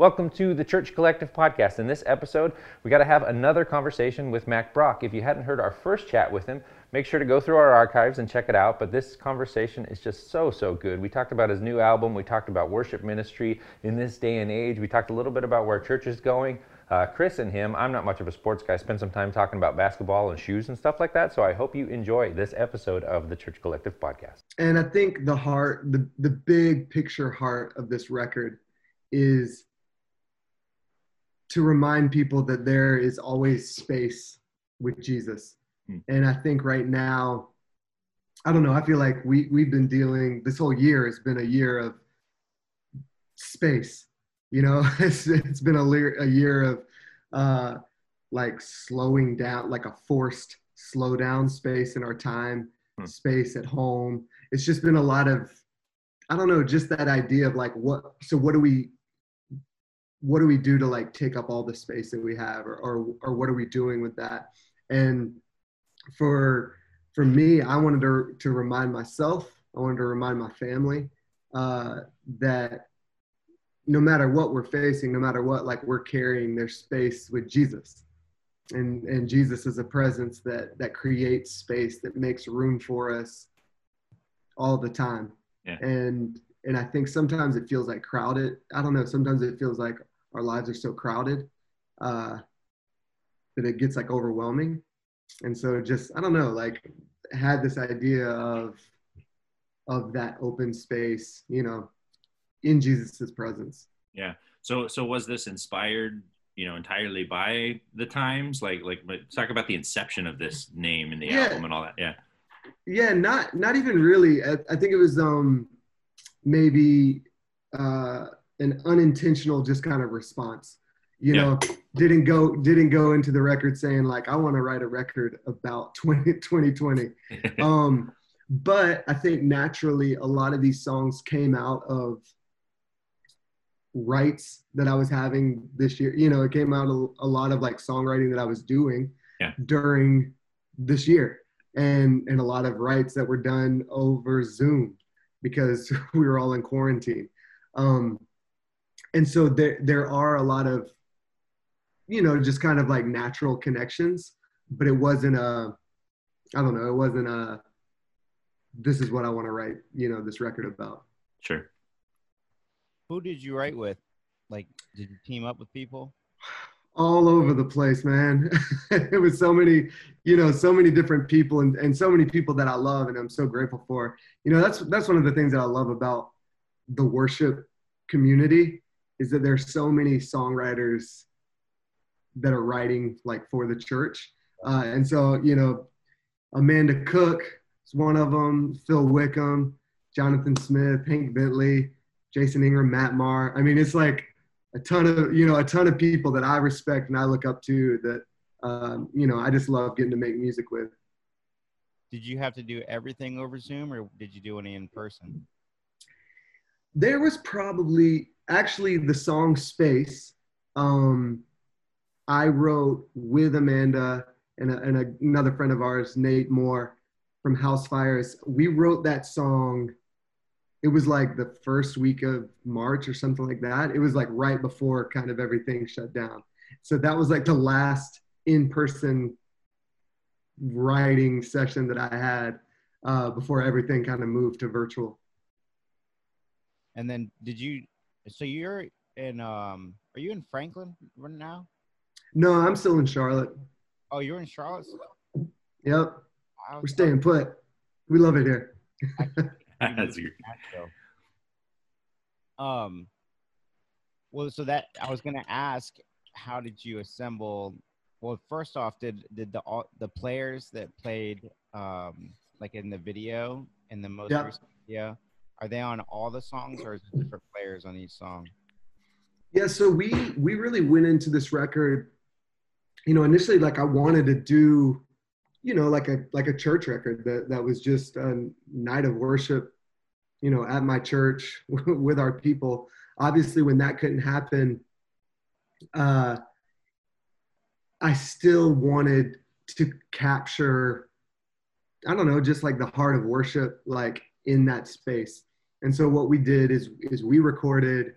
Welcome to the Church Collective podcast. In this episode, we got to have another conversation with Mack Brock. If you hadn't heard our first chat with him, make sure to go through our archives and check it out. But this conversation is just so, so good. We talked about his new album, we talked about worship ministry in this day and age, we talked a little bit about where church is going. Uh, Chris and him, I'm not much of a sports guy, spend some time talking about basketball and shoes and stuff like that. So I hope you enjoy this episode of the Church Collective podcast. And I think the heart, the, the big picture heart of this record is to remind people that there is always space with Jesus. Hmm. And I think right now, I don't know, I feel like we, we've been dealing, this whole year has been a year of space. You know, it's, it's been a, a year of uh, like slowing down, like a forced slow down space in our time, hmm. space at home. It's just been a lot of, I don't know, just that idea of like what, so what do we, what do we do to like take up all the space that we have or, or, or what are we doing with that? And for for me i wanted to, to remind myself i wanted to remind my family uh, that no matter what we're facing no matter what like we're carrying their space with jesus. And and jesus is a presence that that creates space that makes room for us all the time. Yeah. and and i think sometimes it feels like crowded. I don't know sometimes it feels like our lives are so crowded uh, that it gets like overwhelming. And so just I don't know, like had this idea of of that open space, you know, in Jesus's presence. Yeah. So so was this inspired, you know, entirely by the times? Like like talk about the inception of this name and the yeah. album and all that. Yeah. Yeah, not not even really. I, I think it was um maybe uh an unintentional just kind of response you yeah. know didn't go didn't go into the record saying like i want to write a record about 20, 2020 um but i think naturally a lot of these songs came out of rights that i was having this year you know it came out a, a lot of like songwriting that i was doing yeah. during this year and and a lot of rights that were done over zoom because we were all in quarantine um and so there there are a lot of you know just kind of like natural connections but it wasn't a i don't know it wasn't a this is what i want to write you know this record about. Sure. Who did you write with? Like did you team up with people? All over the place man. It was so many you know so many different people and, and so many people that i love and i'm so grateful for. You know that's that's one of the things that i love about the worship community is that there's so many songwriters that are writing like for the church. Uh, and so, you know, Amanda Cook is one of them, Phil Wickham, Jonathan Smith, Hank Bentley, Jason Ingram, Matt Maher. I mean, it's like a ton of, you know, a ton of people that I respect and I look up to that, um, you know, I just love getting to make music with. Did you have to do everything over Zoom or did you do any in person? There was probably actually the song Space, um, I wrote with Amanda and, a, and a, another friend of ours, Nate Moore from Housefires. We wrote that song. It was like the first week of March or something like that. It was like right before kind of everything shut down. So that was like the last in person writing session that I had uh, before everything kind of moved to virtual. And then did you so you're in um are you in Franklin right now? No, I'm still in Charlotte. Oh, you're in Charlotte? Yep. We're staying put. We love it here. That's um well so that I was gonna ask how did you assemble well first off did did the all the players that played um like in the video in the most yep. recent video are they on all the songs or is it different players on each song? Yeah, so we we really went into this record, you know, initially like I wanted to do, you know, like a like a church record that that was just a night of worship, you know, at my church with our people. Obviously, when that couldn't happen, uh, I still wanted to capture, I don't know, just like the heart of worship, like in that space. And so what we did is is we recorded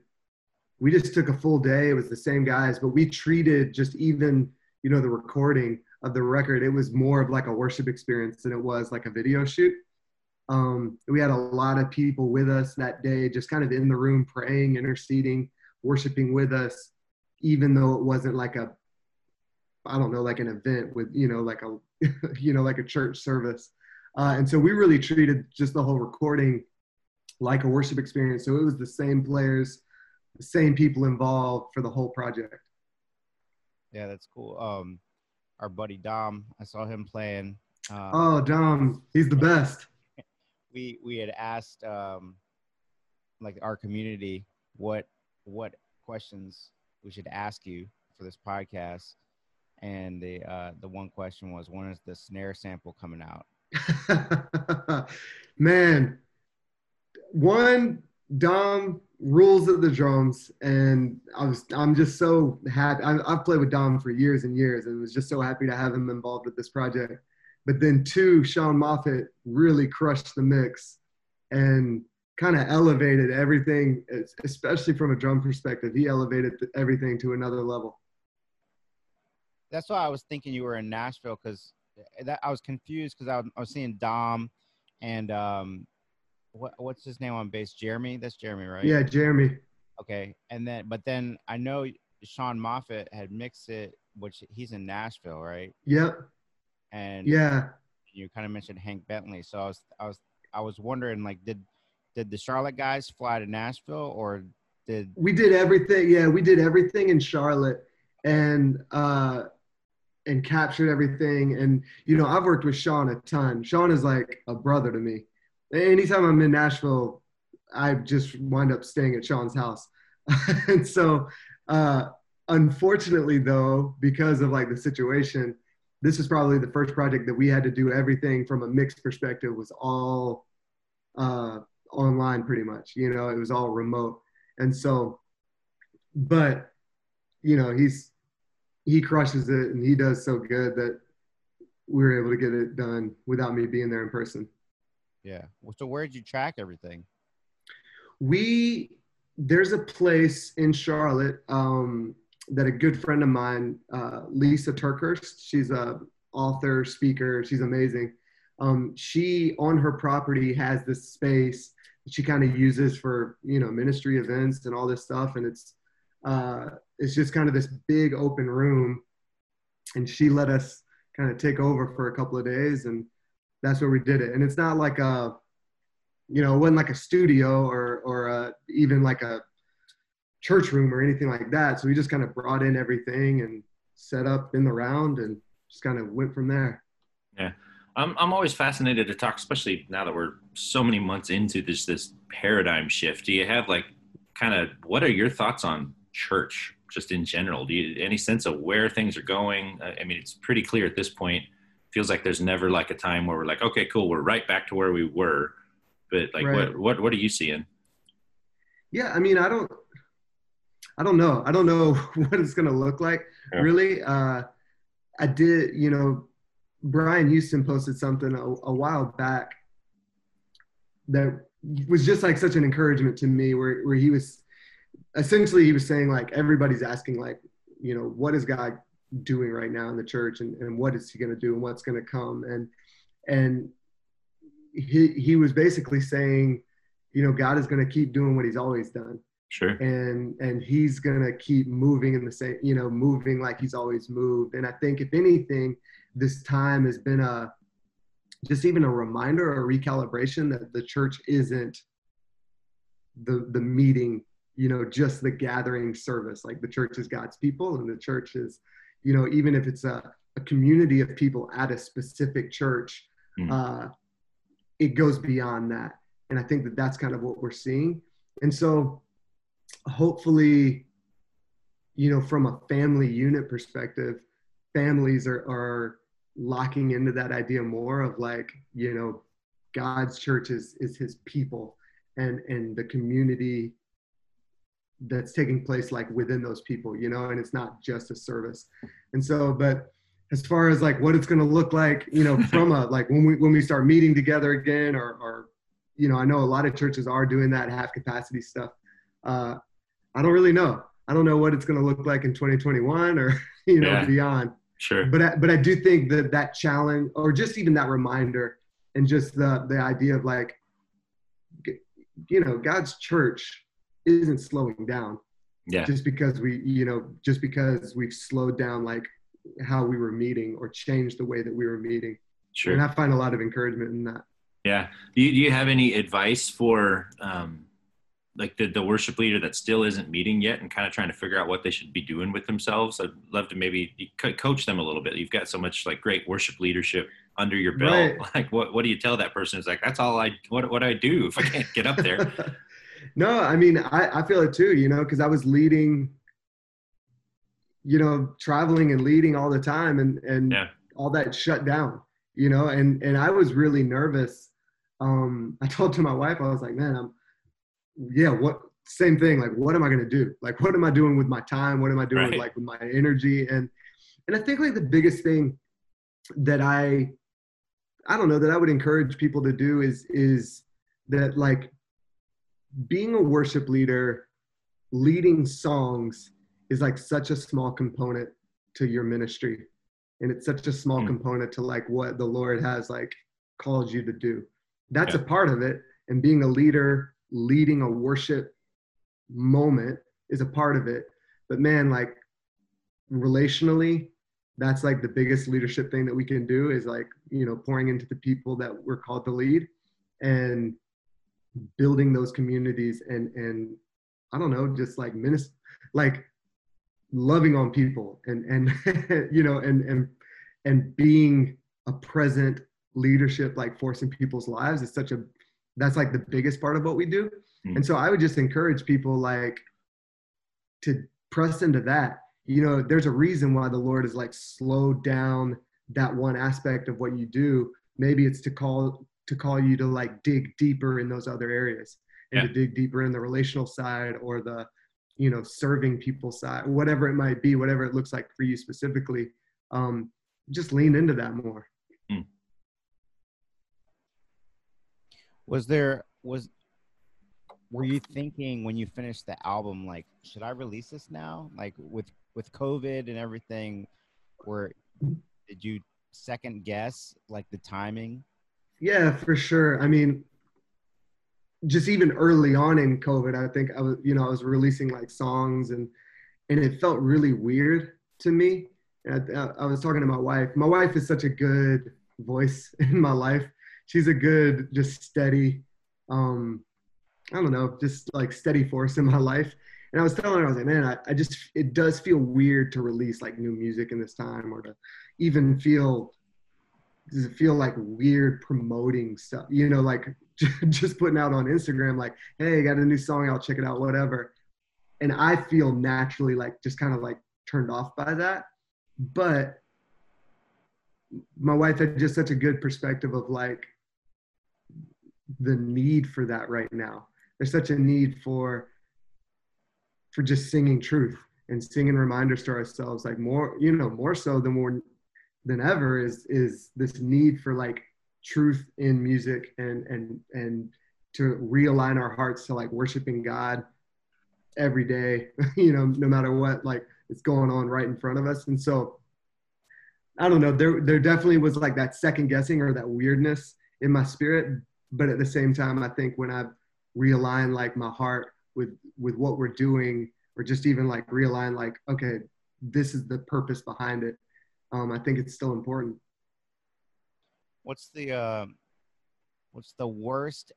we just took a full day. It was the same guys, but we treated just even, you know, the recording of the record, it was more of like a worship experience than it was like a video shoot. Um, we had a lot of people with us that day, just kind of in the room praying, interceding, worshiping with us, even though it wasn't like a, I don't know, like an event with, you know, like a, you know, like a church service. Uh, and so we really treated just the whole recording like a worship experience. So it was the same players, the same people involved for the whole project. Yeah, that's cool. Um, our buddy Dom, I saw him playing. Um, oh, Dom, he's the best. We we had asked um, like our community what what questions we should ask you for this podcast, and the uh, the one question was when is the snare sample coming out? Man, one Dom rules of the drums, and I was I'm just so happy. I, have played with Dom for years and years, and was just so happy to have him involved with this project. But then two, Sean Moffitt really crushed the mix and kind of elevated everything, especially from a drum perspective. He elevated everything to another level. That's why I was thinking you were in Nashville because I was confused because I, I, was seeing Dom and um, what what's his name on bass? Jeremy. That's Jeremy, right? Yeah, Jeremy. Okay, and then but then I know Sean Moffitt had mixed it, which he's in Nashville, right? Yep. And yeah, you kind of mentioned Hank Bentley, so I was I was I was wondering like did did the Charlotte guys fly to Nashville or did we did everything? Yeah, we did everything in Charlotte, and uh, and captured everything. And you know, I've worked with Sean a ton. Sean is like a brother to me. Anytime I'm in Nashville, I just wind up staying at Sean's house. and so, uh, unfortunately, though, because of like the situation, this is probably the first project that we had to do everything from a mixed perspective was all uh, online pretty much. You know, it was all remote. And so, but you know, he's he crushes it and he does so good that we were able to get it done without me being there in person. Yeah. So where did you track everything? We there's a place in Charlotte um, that a good friend of mine, uh, Lysa TerKeurst, she's a author, speaker, she's amazing. Um, she on her property has this space she kind of uses for you know ministry events and all this stuff, and it's uh, it's just kind of this big open room and she let us kind of take over for a couple of days and that's where we did it and it's not like a you know it wasn't like a studio or or a, even like a church room or anything like that so we just kind of brought in everything and set up in the round and just kind of went from there yeah I'm, I'm always fascinated to talk especially now that we're so many months into this this paradigm shift do you have like kind of what are your thoughts on church just in general? Do you any sense of where things are going? I mean, it's pretty clear at this point. Feels like there's never like a time where we're like, okay, cool, we're right back to where we were. But like, right. what what what are you seeing? Yeah, I mean, I don't, I don't know. I don't know what it's gonna look like. Yeah. Really, uh, I did. You know, Brian Houston posted something a, a while back that was just like such an encouragement to me, where where he was essentially he was saying like everybody's asking like you know what is god doing right now in the church and, and what is he going to do and what's going to come? And and he he was basically saying you know god is going to keep doing what he's always done. Sure. And and he's going to keep moving in the same you know moving like he's always moved. And i think if anything this time has been a just even a reminder or a recalibration that the church isn't the the meeting you know just the gathering service. Like the church is god's people and the church is you know even if it's a, a community of people at a specific church mm. uh, it goes beyond that and i think that that's kind of what we're seeing and so hopefully you know from a family unit perspective families are, are locking into that idea more of like you know god's church is is his people and and the community that's taking place like within those people you know and it's not just a service and so but as far as like what it's going to look like you know from a like when we when we start meeting together again or or you know i know a lot of churches are doing that half capacity stuff uh I don't really know. I don't know what it's going to look like in 2021 or you know Yeah. beyond. Sure. But I, but I do think that that challenge, or just even that reminder, and just the the idea of like, you know, God's church isn't slowing down Yeah. just because we you know just because we've slowed down like how we were meeting or changed the way that we were meeting. Sure. And I find a lot of encouragement in that. Yeah. Do you, do you have any advice for um, like the, the worship leader that still isn't meeting yet and kind of trying to figure out what they should be doing with themselves? I'd love to maybe coach them a little bit. You've got so much like great worship leadership under your belt. Right. Like what, what do you tell that person? It's like, that's all I, what, what do I do if I can't get up there? no, I mean, I, I feel it too, you know, because I was leading, you know, traveling and leading all the time and, and Yeah. all that shut down, you know, and, and I was really nervous. Um, I told to my wife, I was like, man, I'm, yeah, what, same thing. Like, what am I going to do? Like, what am I doing with my time? What am I doing Right. with, like with my energy? And, and I think like the biggest thing that I, I don't know that I would encourage people to do is, is that like being a worship leader, leading songs is like such a small component to your ministry. And it's such a small Mm. component to like what the Lord has like called you to do. That's Yeah. a part of it. And being a leader, leading a worship moment is a part of it. But man, like relationally, that's like the biggest leadership thing that we can do is like, you know, pouring into the people that we're called to lead and building those communities and and I don't know, just like minister like loving on people and and you know and and and being a present leadership like forcing people's lives is such a that's like the biggest part of what we do. Mm. And so I would just encourage people like to press into that. You know, there's a reason why the Lord has like slowed down that one aspect of what you do. Maybe it's to call to call you to like dig deeper in those other areas and Yeah. to dig deeper in the relational side or the you know serving people side whatever it might be whatever it looks like for you specifically um just lean into that more Was there was were you thinking when you finished the album like should I release this now? Like with with COVID and everything, where did you second guess like the timing? Yeah, for sure. I mean, just even early on in COVID, I think I was, you know, I was releasing like songs and and it felt really weird to me. And I, I was talking to my wife. My wife is such a good voice in my life. She's a good, just steady, um, I don't know, just like steady force in my life. And I was telling her, I was like, man, I, I just, it does feel weird to release like new music in this time or to even feel does it feel like weird promoting stuff? You know like just putting out on instagram like hey I got a new song out check it out whatever. And i feel naturally like just kind of like turned off by that. But my wife had just such a good perspective of like the need for that right now. There's such a need for for just singing truth and singing reminders to ourselves like more you know more so than we're than ever is is this need for like truth in music and and and to realign our hearts to like worshiping God every day, you know, no matter what like is going on right in front of us. And so I don't know, there there definitely was like that second guessing or that weirdness in my spirit, but at the same time I think when I've realigned like my heart with with what we're doing or just even like realign like okay, this is the purpose behind it um, I think it's still important. What's the uh, what's the worst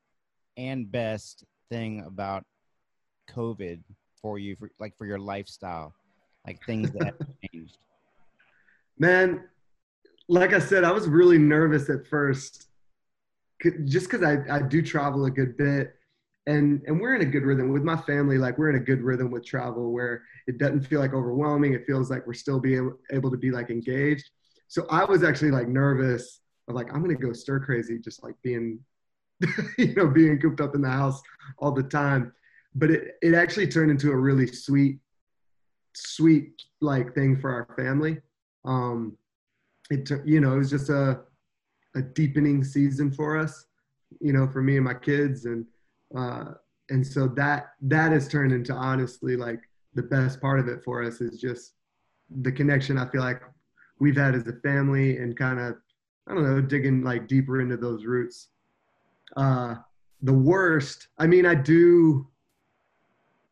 and best thing about COVID for you, for, like for your lifestyle, like things that have changed? Man, like I said, I was really nervous at first, c- just because I, I do travel a good bit, and and we're in a good rhythm with my family. Like we're in a good rhythm with travel, where it doesn't feel like overwhelming. It feels like we're still being able to be like engaged. So I was actually like nervous of like I'm gonna go stir crazy, just like being, you know, being cooped up in the house all the time. But it it actually turned into a really sweet, sweet like thing for our family. Um, it you know it was just a a deepening season for us, you know, for me and my kids, and uh, and so that that has turned into honestly like the best part of it for us is just the connection I feel like we've had as a family and kind of I don't know digging like deeper into those roots. Uh, the worst, I mean, I do,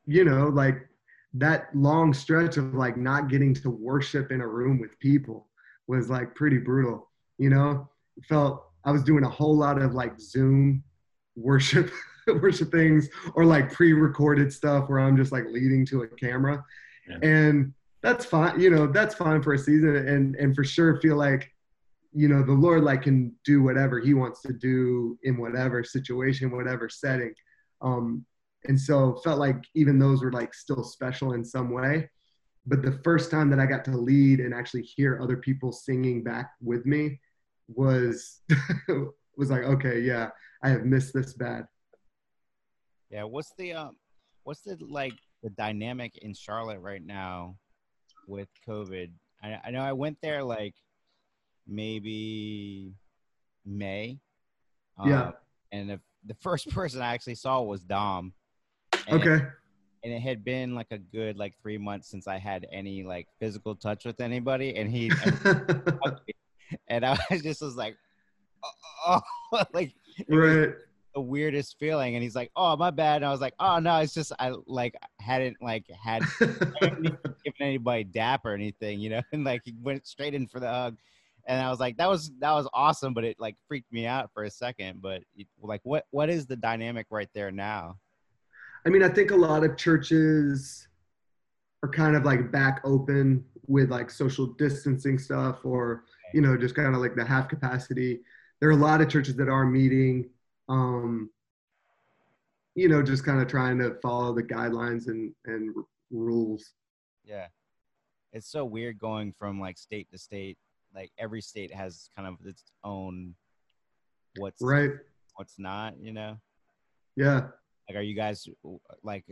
you know, like that long stretch of like not getting to worship in a room with people was like pretty brutal. You know, felt I was doing a whole lot of like Zoom worship worship things or like pre-recorded stuff where I'm just like leading to a camera. Yeah. And that's fine, you know, that's fine for a season and and for sure feel like you know the Lord like can do whatever he wants to do in whatever situation, whatever setting. Um and so felt like even those were like still special in some way. But the first time that I got to lead and actually hear other people singing back with me was was like, okay, yeah, I have missed this bad. Yeah, what's the um, what's the like the dynamic in Charlotte right now with COVID? I, I know I went there like maybe May. Um, yeah. And the, the first person I actually saw was Dom. And okay. It, and it had been like a good like three months since I had any like physical touch with anybody, and he and, and I was just was like, oh like right the weirdest feeling and he's like oh my bad and i was like oh no it's just i like hadn't like had given anybody dap or anything you know and like he went straight in for the hug and i was like that was that was awesome but it like freaked me out for a second but like what what is the dynamic right there now? I mean i think a lot of churches are kind of like back open with like social distancing stuff or you know just kind of like the half capacity. There are a lot of churches that are meeting um, you know, just kind of trying to follow the guidelines and and r- rules. Yeah, it's so weird going from like state to state. Like every state has kind of its own what's right, what's not. You know. Yeah. Like, are you guys like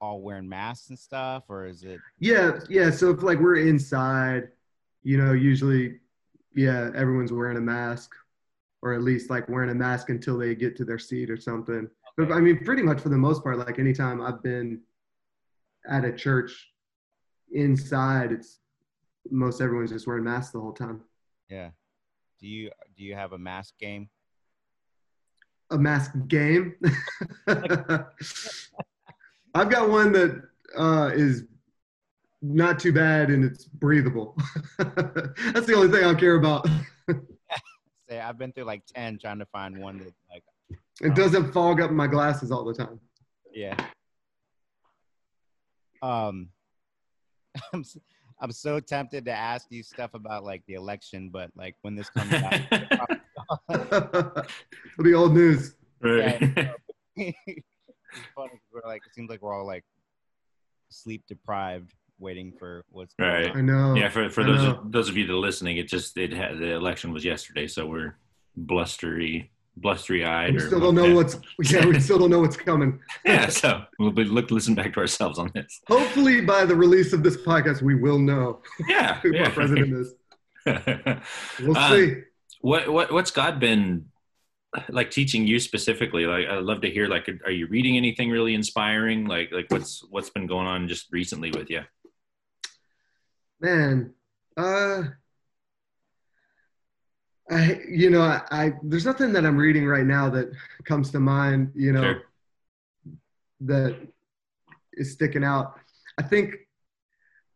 all wearing masks and stuff, or is it? Yeah, yeah. So if like we're inside, you know, usually, yeah, everyone's wearing a mask or at least like wearing a mask until they get to their seat or something. But I mean, pretty much for the most part, like anytime I've been at a church inside, it's most everyone's just wearing masks the whole time. Yeah. Do you do you have a mask game? A mask game? I've got one that uh, is not too bad and it's breathable. That's the only thing I care about say I've been through like ten trying to find one that like. It doesn't fog up my glasses all the time. Yeah. Um, I'm I'm so tempted to ask you stuff about like the election, but like when this comes out, it'll be old news. Right. Yeah, it's funny. We're like it seems like we're all like sleep deprived waiting for what's right. I know. Yeah, for, for those of, those of you that are listening, it just it had the election was yesterday, so we're blustery blustery eyed. We still don't know what's yeah, we still don't know what's coming. yeah, so we'll be look listen back to ourselves on this. Hopefully, by the release of this podcast, we will know. Yeah, who yeah. our president is. we'll uh, see. What what what's God been like teaching you specifically like i'd love to hear like are you reading anything really inspiring like like what's what's been going on just recently with you man uh i you know I, I, there's nothing that i'm reading right now that comes to mind you know sure. that is sticking out i think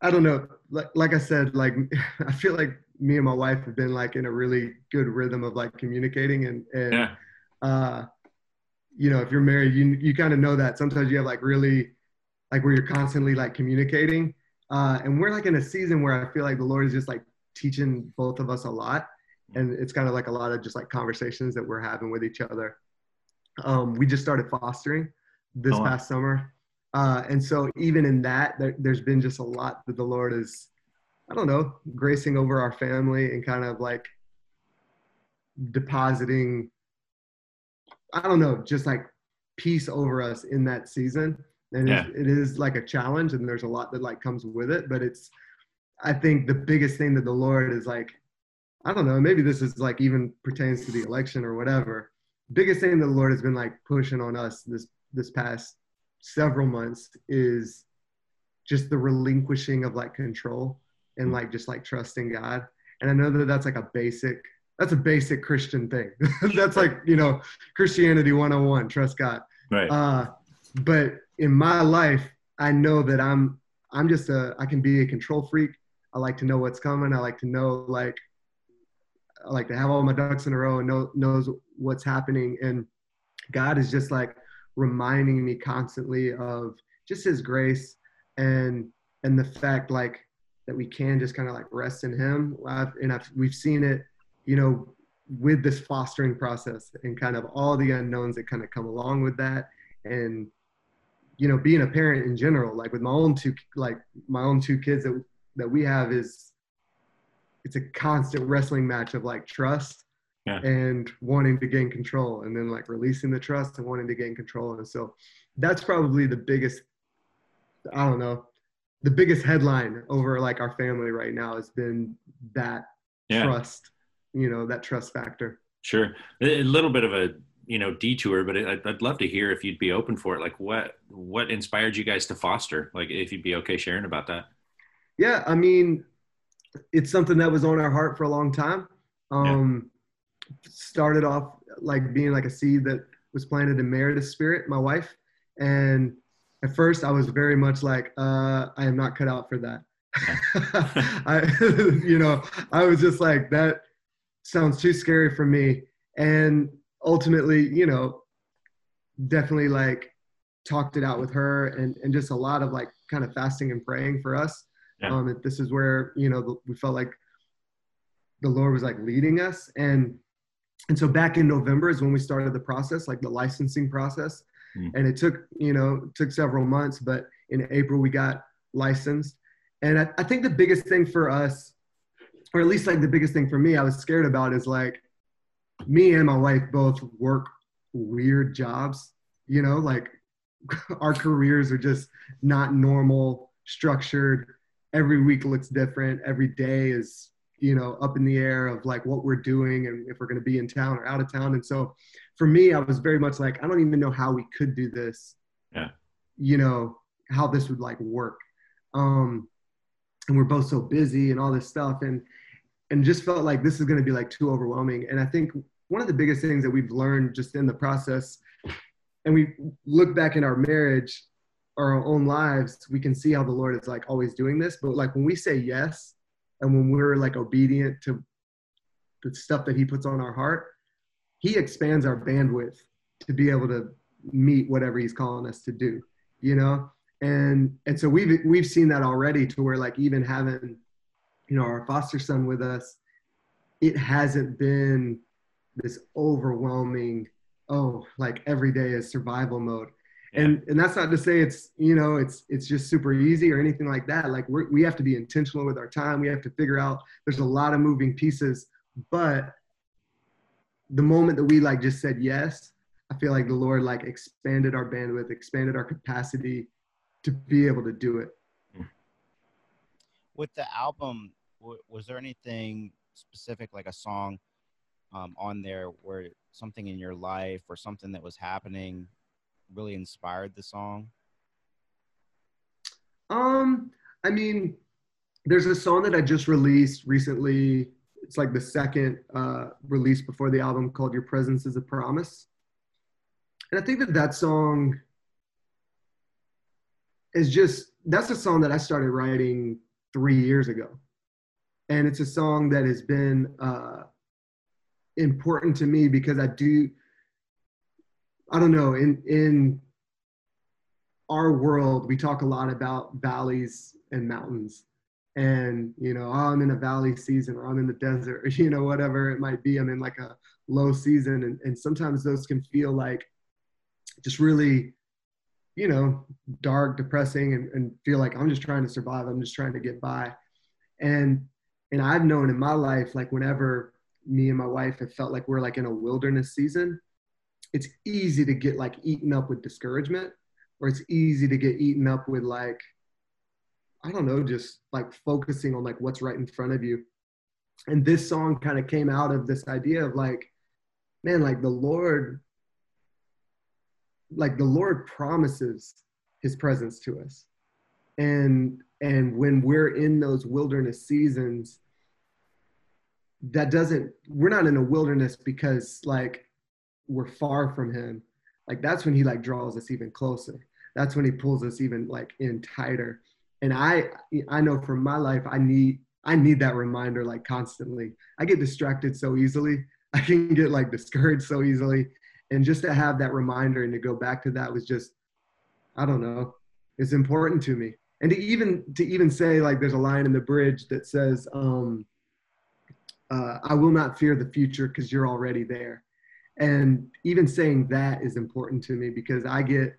i don't know like, like i said like i feel like me and my wife have been like in a really good rhythm of like communicating and and yeah. uh you know if you're married you you kind of know that sometimes you have like really like where you're constantly like communicating uh, and we're like in a season where I feel like the Lord is just like teaching both of us a lot. And it's kind of like a lot of just like conversations that we're having with each other. Um, we just started fostering this oh. past summer. Uh, and so even in that, there, there's been just a lot that the Lord is, I don't know, gracing over our family and kind of like depositing, I don't know, just like peace over us in that season and yeah. it is like a challenge and there's a lot that like comes with it but it's i think the biggest thing that the lord is like i don't know maybe this is like even pertains to the election or whatever biggest thing that the lord has been like pushing on us this this past several months is just the relinquishing of like control and like just like trusting God. And I know that that's like a basic that's a basic Christian thing. that's like, you know, Christianity 101, trust God. Right. Uh, but in my life, I know that I'm I'm just a I can be a control freak. I like to know what's coming. I like to know like I like to have all my ducks in a row and know knows what's happening. And God is just like reminding me constantly of just his grace and and the fact like that we can just kind of like rest in him. I've, and I've, we've seen it, you know, with this fostering process and kind of all the unknowns that kind of come along with that. And, you know, being a parent in general, like with my own two, like my own two kids that, that we have is, it's a constant wrestling match of like trust Yeah. and wanting to gain control and then like releasing the trust and wanting to gain control. And so that's probably the biggest, I don't know, the biggest headline over like our family right now has been that Yeah. trust, you know, that trust factor. Sure. A a little bit of a you know detour, but I'd, I'd love to hear if you'd be open for it. Like what what inspired you guys to foster? Like if you'd be okay sharing about that. Yeah, I mean, it's something that was on our heart for a long time. Um, Started off like being like a seed that was planted in Meredith's spirit, my wife, and at first I was very much like, uh, I am not cut out for that. I, you know, I was just like, that sounds too scary for me. And ultimately, you know, definitely like talked it out with her and, and just a lot of like kind of fasting and praying for us. Yeah. Um, this is where, you know, we felt like the Lord was like leading us. And, and so back in November is when we started the process, like the licensing process. Hmm. And it took, you know, took several months, but in April we got licensed. And I, I think the biggest thing for us, or at least like the biggest thing for me, I was scared about is like me and my wife both work weird jobs, you know, like our careers are just not normal, structured. Every week looks different. Every day is, you know, up in the air of like what we're doing and if we're going to be in town or out of town. And so for me, I was very much like, I don't even know how we could do this. Yeah. You know, how this would like work. Um, and we're both so busy and all this stuff. And, and just felt like this is going to be like too overwhelming. And I think one of the biggest things that we've learned just in the process, and we look back in our marriage, our own lives, we can see how the Lord is like always doing this. But like when we say yes, and when we're like obedient to the stuff that He puts on our heart, He expands our bandwidth to be able to meet whatever He's calling us to do. You know, and and so we've we've seen that already to where like even having you know our foster son with us it hasn't been this overwhelming oh like every day is survival mode. And and that's not to say it's you know it's it's just super easy or anything like that. Like we we have to be intentional with our time. We have to figure out there's a lot of moving pieces. But the moment that we like just said yes i feel like the lord like expanded our bandwidth expanded our capacity to be able to do it. Hmm. With the album w- was there anything specific like a song um, on there where something in your life or something that was happening really inspired the song? Um, I mean, there's a song that I just released recently. It's like the second uh, release before the album called "Your Presence Is a Promise," and I think that that song is just that's a song that I started writing three years ago, and it's a song that has been uh, important to me because I do. I don't know in in our world, we talk a lot about valleys and mountains. And, you know, oh, I'm in a valley season or I'm in the desert, or, you know, whatever it might be. I'm in like a low season. And, and sometimes those can feel like just really, you know, dark, depressing, and, and feel like I'm just trying to survive. I'm just trying to get by. And, and I've known in my life, like whenever me and my wife have felt like we're like in a wilderness season, it's easy to get like eaten up with discouragement or it's easy to get eaten up with like i don't know just like focusing on like what's right in front of you and this song kind of came out of this idea of like man like the lord like the lord promises his presence to us. And and when we're in those wilderness seasons, that doesn't we're not in a wilderness because like we're far from him. Like that's when he like draws us even closer. That's when he pulls us even like in tighter. And I I know from my life I need I need that reminder like constantly. I get distracted so easily. I can get like discouraged so easily. And just to have that reminder and to go back to that was just, I don't know, it's important to me. And to even to even say like there's a line in the bridge that says, um, uh, "I will not fear the future because you're already there." And even saying that is important to me because I get,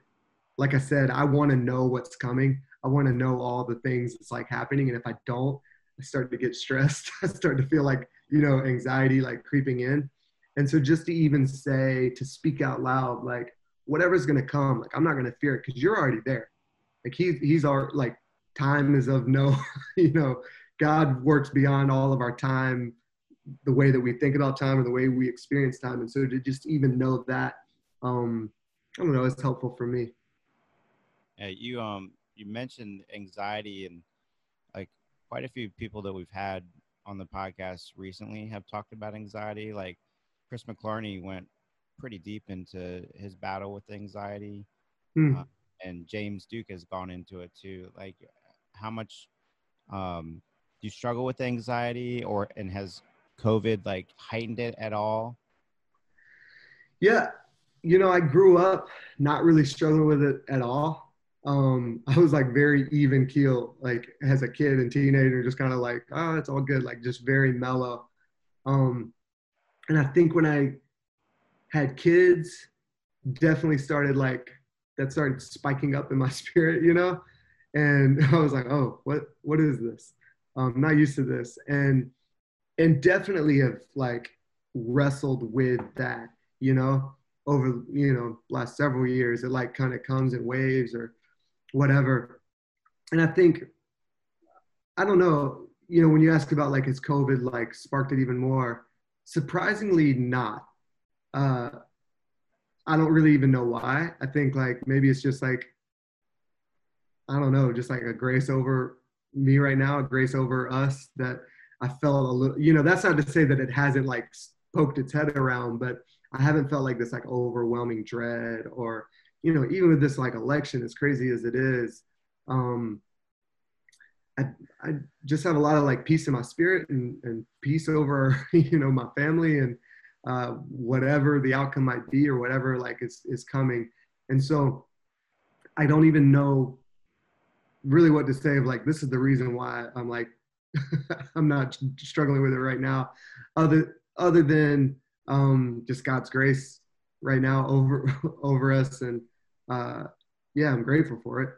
like I said, I want to know what's coming. I want to know all the things that's like happening, and if I don't, I start to get stressed. I start to feel like, you know, anxiety like creeping in. And so just to even say, to speak out loud, like whatever's gonna come, like I'm not gonna fear it because you're already there. Like he's he's our like time is of no, you know, God works beyond all of our time, the way that we think about time or the way we experience time. And so to just even know that, um, I don't know, it's helpful for me. Yeah, you um you mentioned anxiety and like quite a few people that we've had on the podcast recently have talked about anxiety. Like Chris McClarney went pretty deep into his battle with anxiety, mm. uh, and James Duke has gone into it too. Like, how much um, do you struggle with anxiety, or and has COVID like heightened it at all? Yeah, you know, I grew up not really struggling with it at all um, I was like very even keel, like as a kid and teenager, just kind of like, oh, it's all good, like just very mellow. Um, and I think when I had kids, definitely started like that started spiking up in my spirit, you know. And I was like, oh, what what is this? I'm not used to this, and and definitely have like wrestled with that, you know, over you know last several years. It like kind of comes in waves or whatever. And I think, I don't know, you know, when you ask about like, has COVID like sparked it even more? Surprisingly not. Uh, I don't really even know why. I think like maybe it's just like, I don't know, just like a grace over me right now, a grace over us that I felt a little, you know, that's not to say that it hasn't like poked its head around, but I haven't felt like this like overwhelming dread or you know, even with this like election, as crazy as it is, um, I, I just have a lot of like peace in my spirit and, and peace over, you know, my family and uh, whatever the outcome might be or whatever like is, is coming. And so I don't even know really what to say of like, this is the reason why I'm like, I'm not struggling with it right now other, other than um, just God's grace right now over, over us. And, uh, yeah, I'm grateful for it.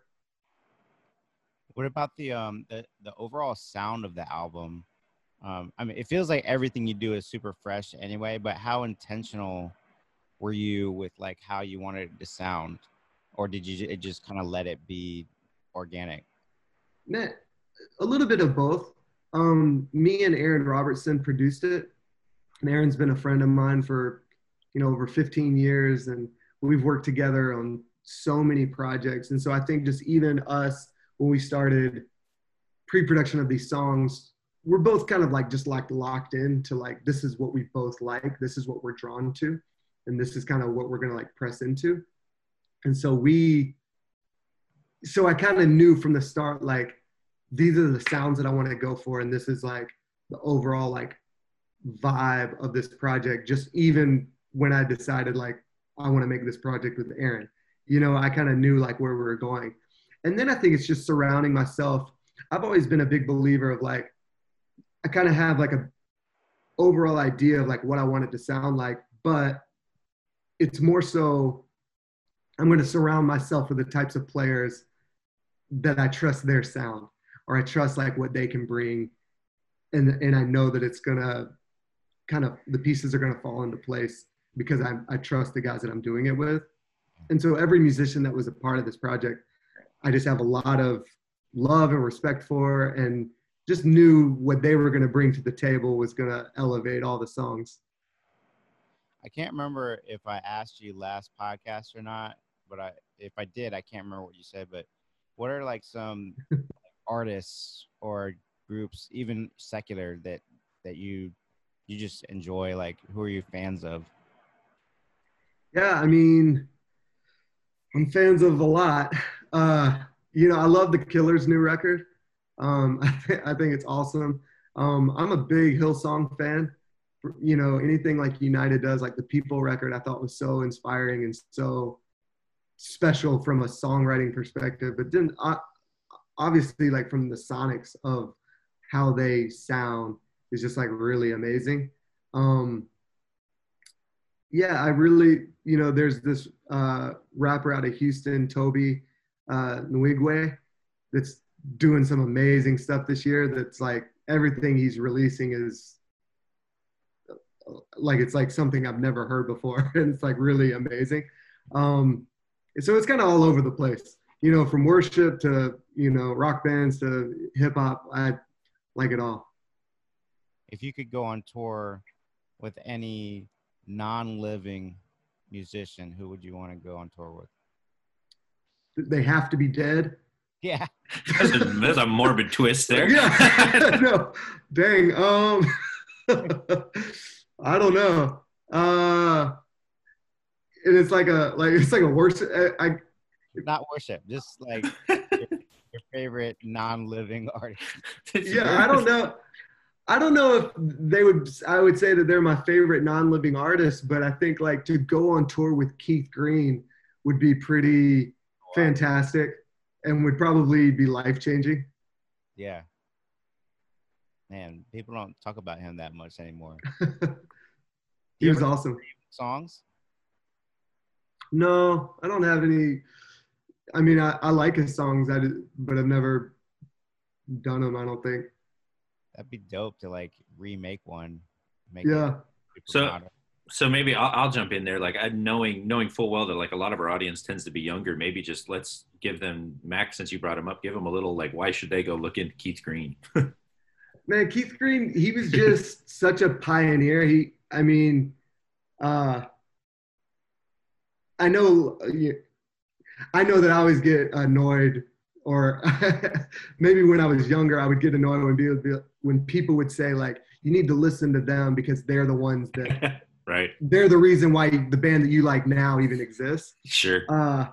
What about the um the the overall sound of the album? Um, I mean, it feels like everything you do is super fresh anyway. But how intentional were you with like how you wanted it to sound, or did you it just kind of let it be organic? A little bit of both. Um, me and Aaron Robertson produced it, and Aaron's been a friend of mine for you know over 15 years, and we've worked together on so many projects. And so I think just even us, when we started pre-production of these songs, we're both kind of like just like locked in to like, this is what we both like. This is what we're drawn to. And this is kind of what we're going to like press into. And so we, so I kind of knew from the start, like, these are the sounds that I want to go for. And this is like the overall like vibe of this project. Just even when I decided like, I want to make this project with Aaron you know, I kind of knew like where we were going. And then I think it's just surrounding myself. I've always been a big believer of like, I kind of have like a overall idea of like what I want it to sound like, but it's more so I'm going to surround myself with the types of players that I trust their sound or I trust like what they can bring. And, and I know that it's to kind of, the pieces are to fall into place because I, I trust the guys that I'm doing it with and so every musician that was a part of this project i just have a lot of love and respect for and just knew what they were to bring to the table was to elevate all the songs i can't remember if i asked you last podcast or not but I if I did, I can't remember what you said. But what are like some artists or groups, even secular, that that you you just enjoy? Like, who are you fans of? Yeah, I mean, I'm fans of a lot. Uh, you know, I love the Killers' new record. Um, I, th- I think it's awesome. Um, I'm a big Hillsong fan. You know, anything like United does, like the People record, I thought was so inspiring and so special from a songwriting perspective. But then, uh, obviously, like from the sonics of how they sound is just like really amazing. Um, yeah, I really, you know, there's this uh, rapper out of Houston, Tobe uh, Nwigwe, that's doing some amazing stuff this year. That's like everything he's releasing is like it's like something I've never heard before, and it's like really amazing. Um, so it's kind of all over the place, you know, from worship to you know rock bands to hip hop. I like it all. If you could go on tour with any non-living musician, who would you want to go on tour with? They have to be dead. Yeah, There's a, there's a morbid twist there. yeah. no. Dang. Um I don't know. Uh and it's like a like it's like a worse I, I not worship, just like your, your favorite non-living artist. yeah, I don't know. I don't know if they would I would say that they're my favorite non-living artist, but I think like to go on tour with Keith Green would be pretty fantastic and would probably be life-changing. Yeah. Man, people don't talk about him that much anymore. he was awesome. Songs? No, I don't have any. I mean, I, I like his songs, I, did- but I've never done them. I don't think. That'd be dope to like remake one. Make Yeah. So- modern. so maybe I'll, I'll jump in there like I, knowing knowing full well that like a lot of our audience tends to be younger maybe just let's give them Mack since you brought him up give them a little like why should they go look into keith green Man, Keith Green, he was just such a pioneer. He, I mean, uh, I know, I know that I always get annoyed, or maybe when I was younger, I would get annoyed when people when people would say like, "You need to listen to them because they're the ones that right they're the reason why the band that you like now even exists." sure Uh,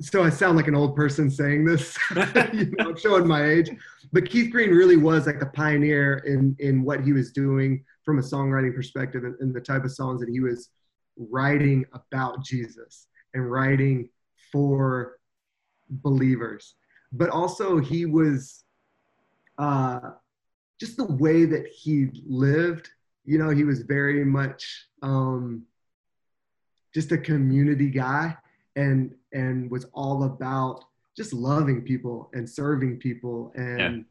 so I sound like an old person saying this. you know, I'm showing my age. But Keith Green really was like a pioneer in in what he was doing from a songwriting perspective and, and the type of songs that he was writing about Jesus and writing for believers. But also he was uh, just the way that he lived. You know, he was very much um, just a community guy and and was all about just loving people and serving people and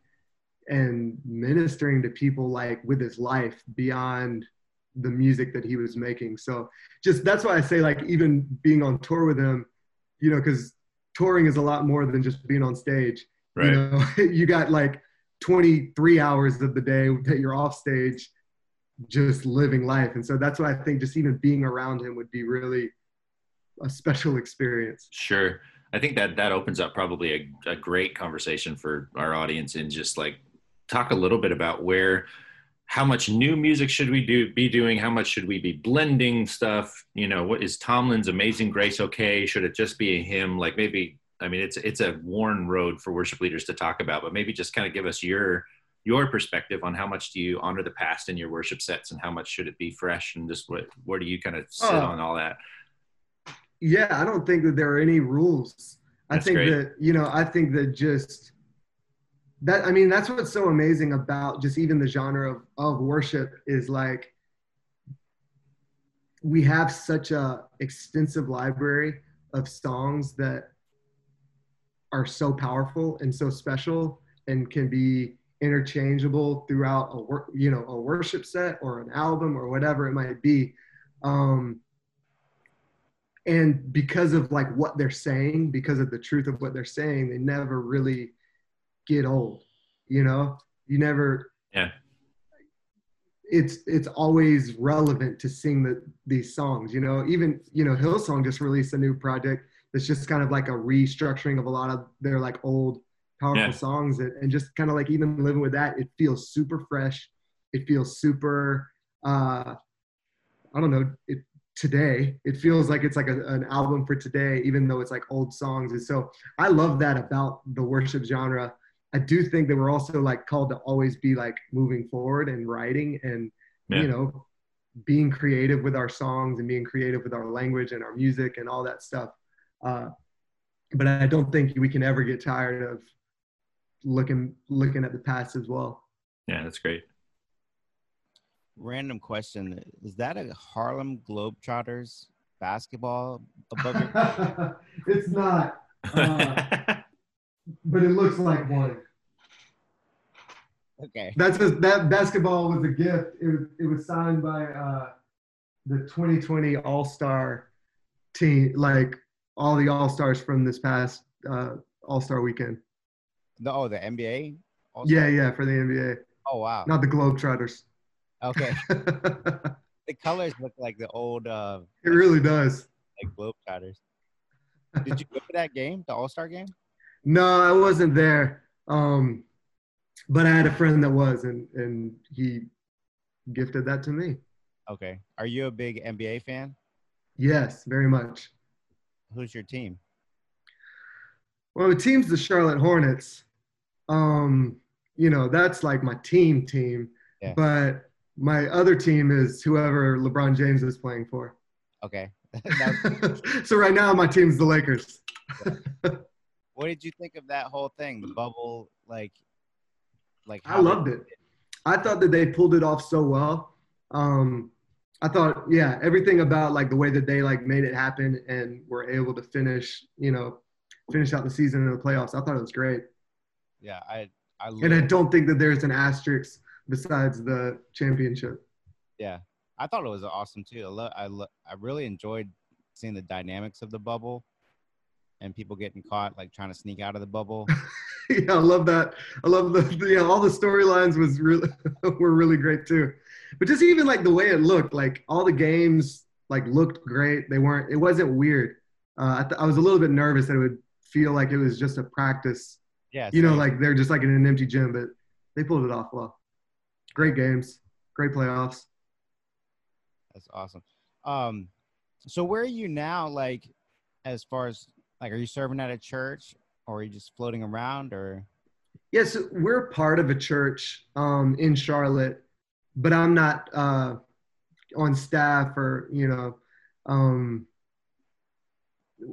and ministering to people like with his life beyond the music that he was making so just that's why i say like even being on tour with him you know because touring is a lot more than just being on stage. Right. you know you got like 23 hours of the day that you're off stage just living life. And so that's why i think just even being around him would be really a special experience. Sure. I think that that opens up probably a, a great conversation for our audience and just like talk a little bit about where how much new music should we do be doing? How much should we be blending stuff? You know what is tomlin's amazing grace okay? Should it just be a hymn? Like maybe i mean it's it's a worn road for worship leaders to talk about but maybe just kind of give us your your perspective on how much do you honor the past in your worship sets and how much should it be fresh? And just what where do you kind of sit Oh. on all that? Yeah i don't think that there are any rules. I think great. that you know i think that just that i mean that's what's so amazing about just even the genre of, of worship is like we have such a extensive library of songs that are so powerful and so special and can be interchangeable throughout a wor- you know a worship set or an album or whatever it might be. Um, and because of like what they're saying because of the truth of what they're saying they never really get old you know you never Yeah. it's it's always relevant to sing the, these songs. You know, even you know Hillsong just released a new project that's just kind of like a restructuring of a lot of their like old powerful Yeah. songs and, and just kind of like even living with that, it feels super fresh. It feels super uh I don't know, it today. It feels like it's like a, an album for today, even though it's like old songs. And so I love that about the worship genre. I do think that we're also like called to always be like moving forward and writing and Yeah. you know being creative with our songs and being creative with our language and our music and all that stuff. Uh, but I don't think we can ever get tired of looking looking at the past as well. Yeah, that's great. Random question: Is that a Harlem Globetrotters basketball above your? it's not, Uh, but it looks like one. Okay. That's a, that basketball was a gift. It was, it was signed by uh, the 2020 All Star team, like all the All Stars from this past uh, All Star weekend. The, oh, the NBA. Also? Yeah, yeah, for the NBA, Oh wow. not the Globetrotters. Okay. The colors look like the old uh it really does. like Globetrotters. Did you go to that game, the All Star game? No, I wasn't there. Um, but I had a friend that was, and and he gifted that to me. Okay. Are you a big NBA fan? Yes, very much. Who's your team? Well, the team's the Charlotte Hornets. Um, you know, that's like my team team. Yeah. But my other team is whoever LeBron James is playing for. Okay. So right now my team's the Lakers. what did you think of that whole thing? The bubble, like, like I loved it. I thought that they pulled it off so well. Um, I thought, yeah, everything about like the way that they like made it happen and were able to finish, you know, finish out the season in the playoffs. I thought it was great. Yeah, I, I, And I don't think that there's an asterisk besides the championship. yeah, I thought it was awesome too. I, lo- I, lo- I really enjoyed seeing the dynamics of the bubble and people getting caught like trying to sneak out of the bubble. yeah, I love that. I love the, the yeah, all the storylines was really were really great too. But just even like the way it looked, like all the games like looked great. They weren't. It wasn't weird. Uh, I, th- I was a little bit nervous that it would feel like it was just a practice. Yeah, You know, same. like they're just like in an empty gym, but they pulled it off well. Great games, great playoffs. That's awesome. Um, so where are you now? Like, as far as like, are you serving at a church, or are you just floating around, or? Yes, we're part of a church um, in Charlotte, but I'm not uh, on staff or you know. Um,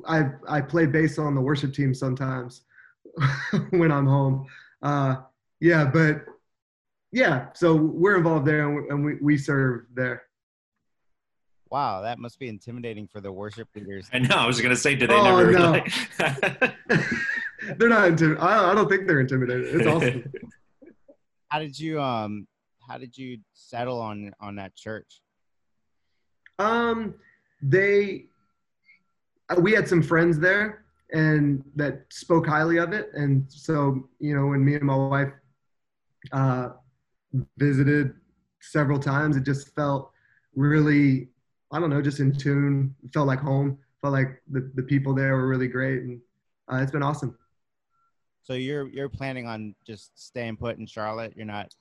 I I play bass on the worship team sometimes when I'm home. Uh, yeah, but yeah, so we're involved there and we, and we, we serve there. Wow, that must be intimidating for the worship leaders. I know. I was gonna say, did they Oh, never? no. Like, they're not intimidated. I, I don't think they're intimidated. It's awesome. How did you um? How did you settle on on that church? Um, they, uh, we had some friends there and that spoke highly of it. And so, you know, when me and my wife uh, visited several times, it just felt really, I don't know, just in tune. It felt like home. Felt like the, the people there were really great. And uh, it's been awesome. So you're you're planning on just staying put in Charlotte. You're not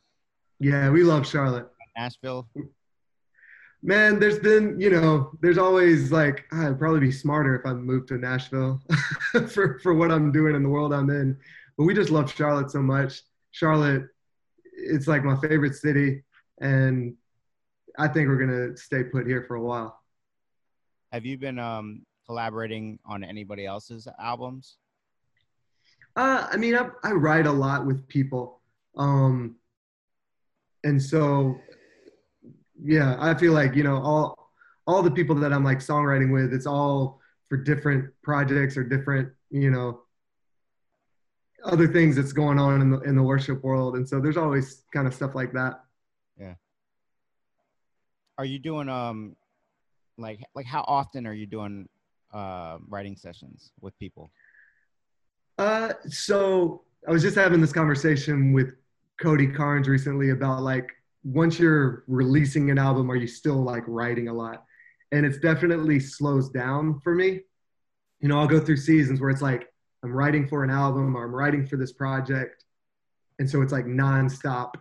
Yeah, we love Charlotte. Nashville. Man, there's been, you know, there's always like, "Ah, I'd probably be smarter if I moved to Nashville for, for what I'm doing in the world I'm in. But we just love Charlotte so much. Charlotte, it's like my favorite city. And I think we're going to stay put here for a while. Have you been um collaborating on anybody else's albums? Uh, I mean, I, I write a lot with people. Um, and so, yeah, I feel like, you know, all, all the people that I'm like songwriting with, it's all for different projects or different, you know, other things that's going on in the, in the worship world. And so there's always kind of stuff like that. Are you doing um like like how often are you doing uh, writing sessions with people? Uh, so I was just having this conversation with Cody Carnes recently about like once you're releasing an album, are you still like writing a lot? And it's definitely slows down for me. You know, I'll go through seasons where it's like I'm writing for an album or I'm writing for this project. And so it's like nonstop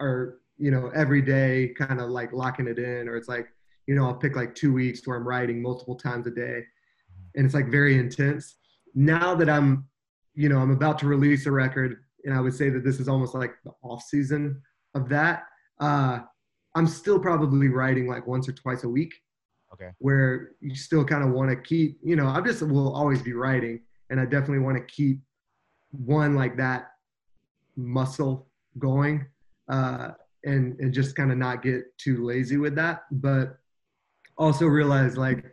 or, you know, every day kind of like locking it in. Or it's like, you know, I'll pick like two weeks where I'm writing multiple times a day. And it's like very intense. Now that I'm, you know, I'm about to release a record, and I would say that this is almost like the off season of that. Uh, I'm still probably writing like once or twice a week. Okay. Where you still kind of want to keep, you know, I just will always be writing, and I definitely want to keep one like that muscle going, uh, and and just kind of not get too lazy with that, but also realize like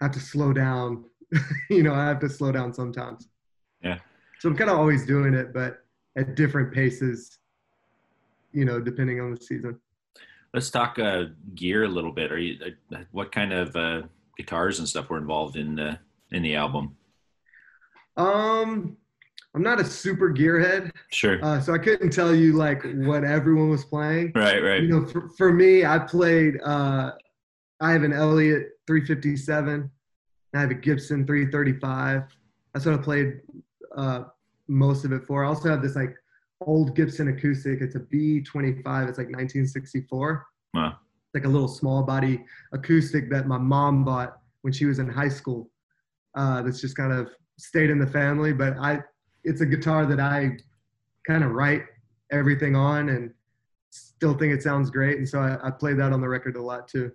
I have to slow down. you know, I have to slow down sometimes. Yeah. So I'm kind of always doing it, but at different paces, you know, depending on the season. Let's talk uh, gear a little bit. Are you uh, what kind of uh, guitars and stuff were involved in the in the album? Um, I'm not a super gearhead, Sure. uh, so I couldn't tell you like what everyone was playing. right. Right. You know, for, for me, I played. Uh, I have an Elliott 357. I have a Gibson 335. That's what I played uh, most of it for. I also have this like old Gibson acoustic. It's a B25. It's like 1964. Wow. It's like a little small body acoustic that my mom bought when she was in high school. Uh, that's just kind of stayed in the family, but I, it's a guitar that I kind of write everything on and still think it sounds great. And so I, I play that on the record a lot too.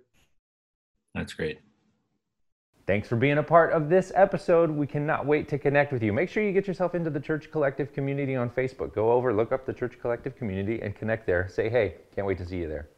That's great. Thanks for being a part of this episode. We cannot wait to connect with you. Make sure you get yourself into the Church Collective community on Facebook. Go over, look up the Church Collective community, and connect there. Say hey. Can't wait to see you there.